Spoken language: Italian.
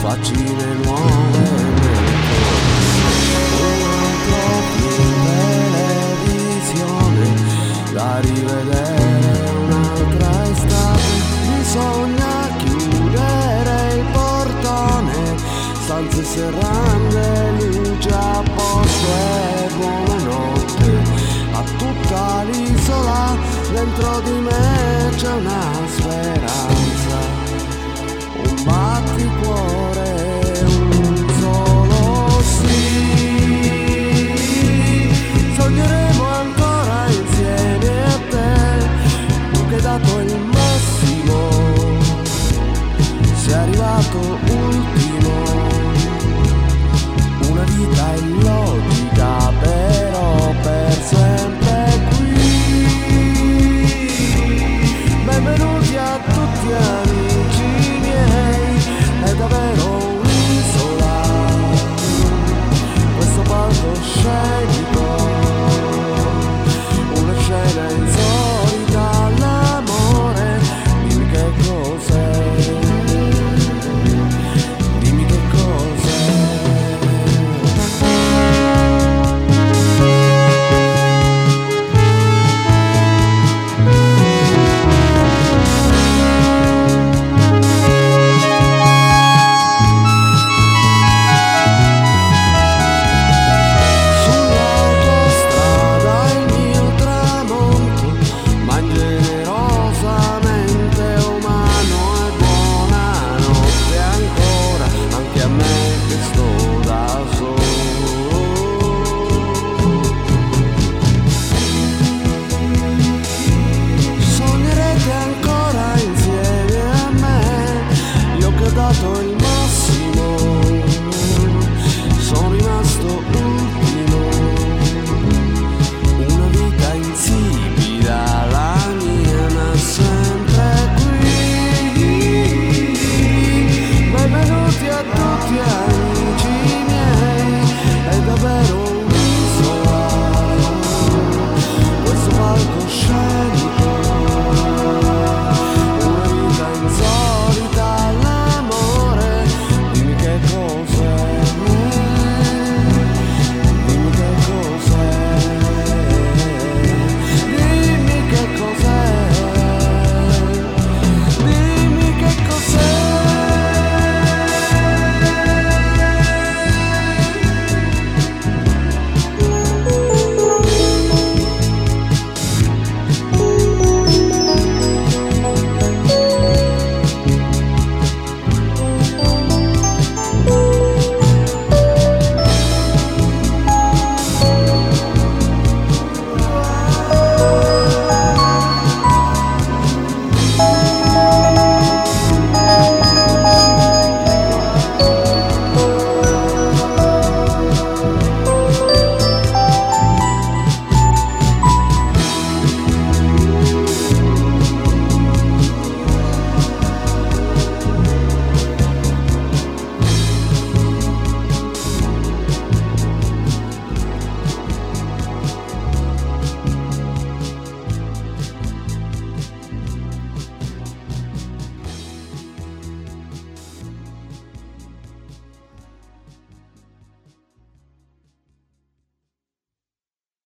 faccine nuove nel corso, televisione, la rivedere un'altra estate, bisogna chiudere il portone, stanze serrande, luce a posto e buonanotte, a tutta l'isola dentro di me c'è un'altra benvenuti a tutti amici miei, è davvero un'isola, questo palcoscenico.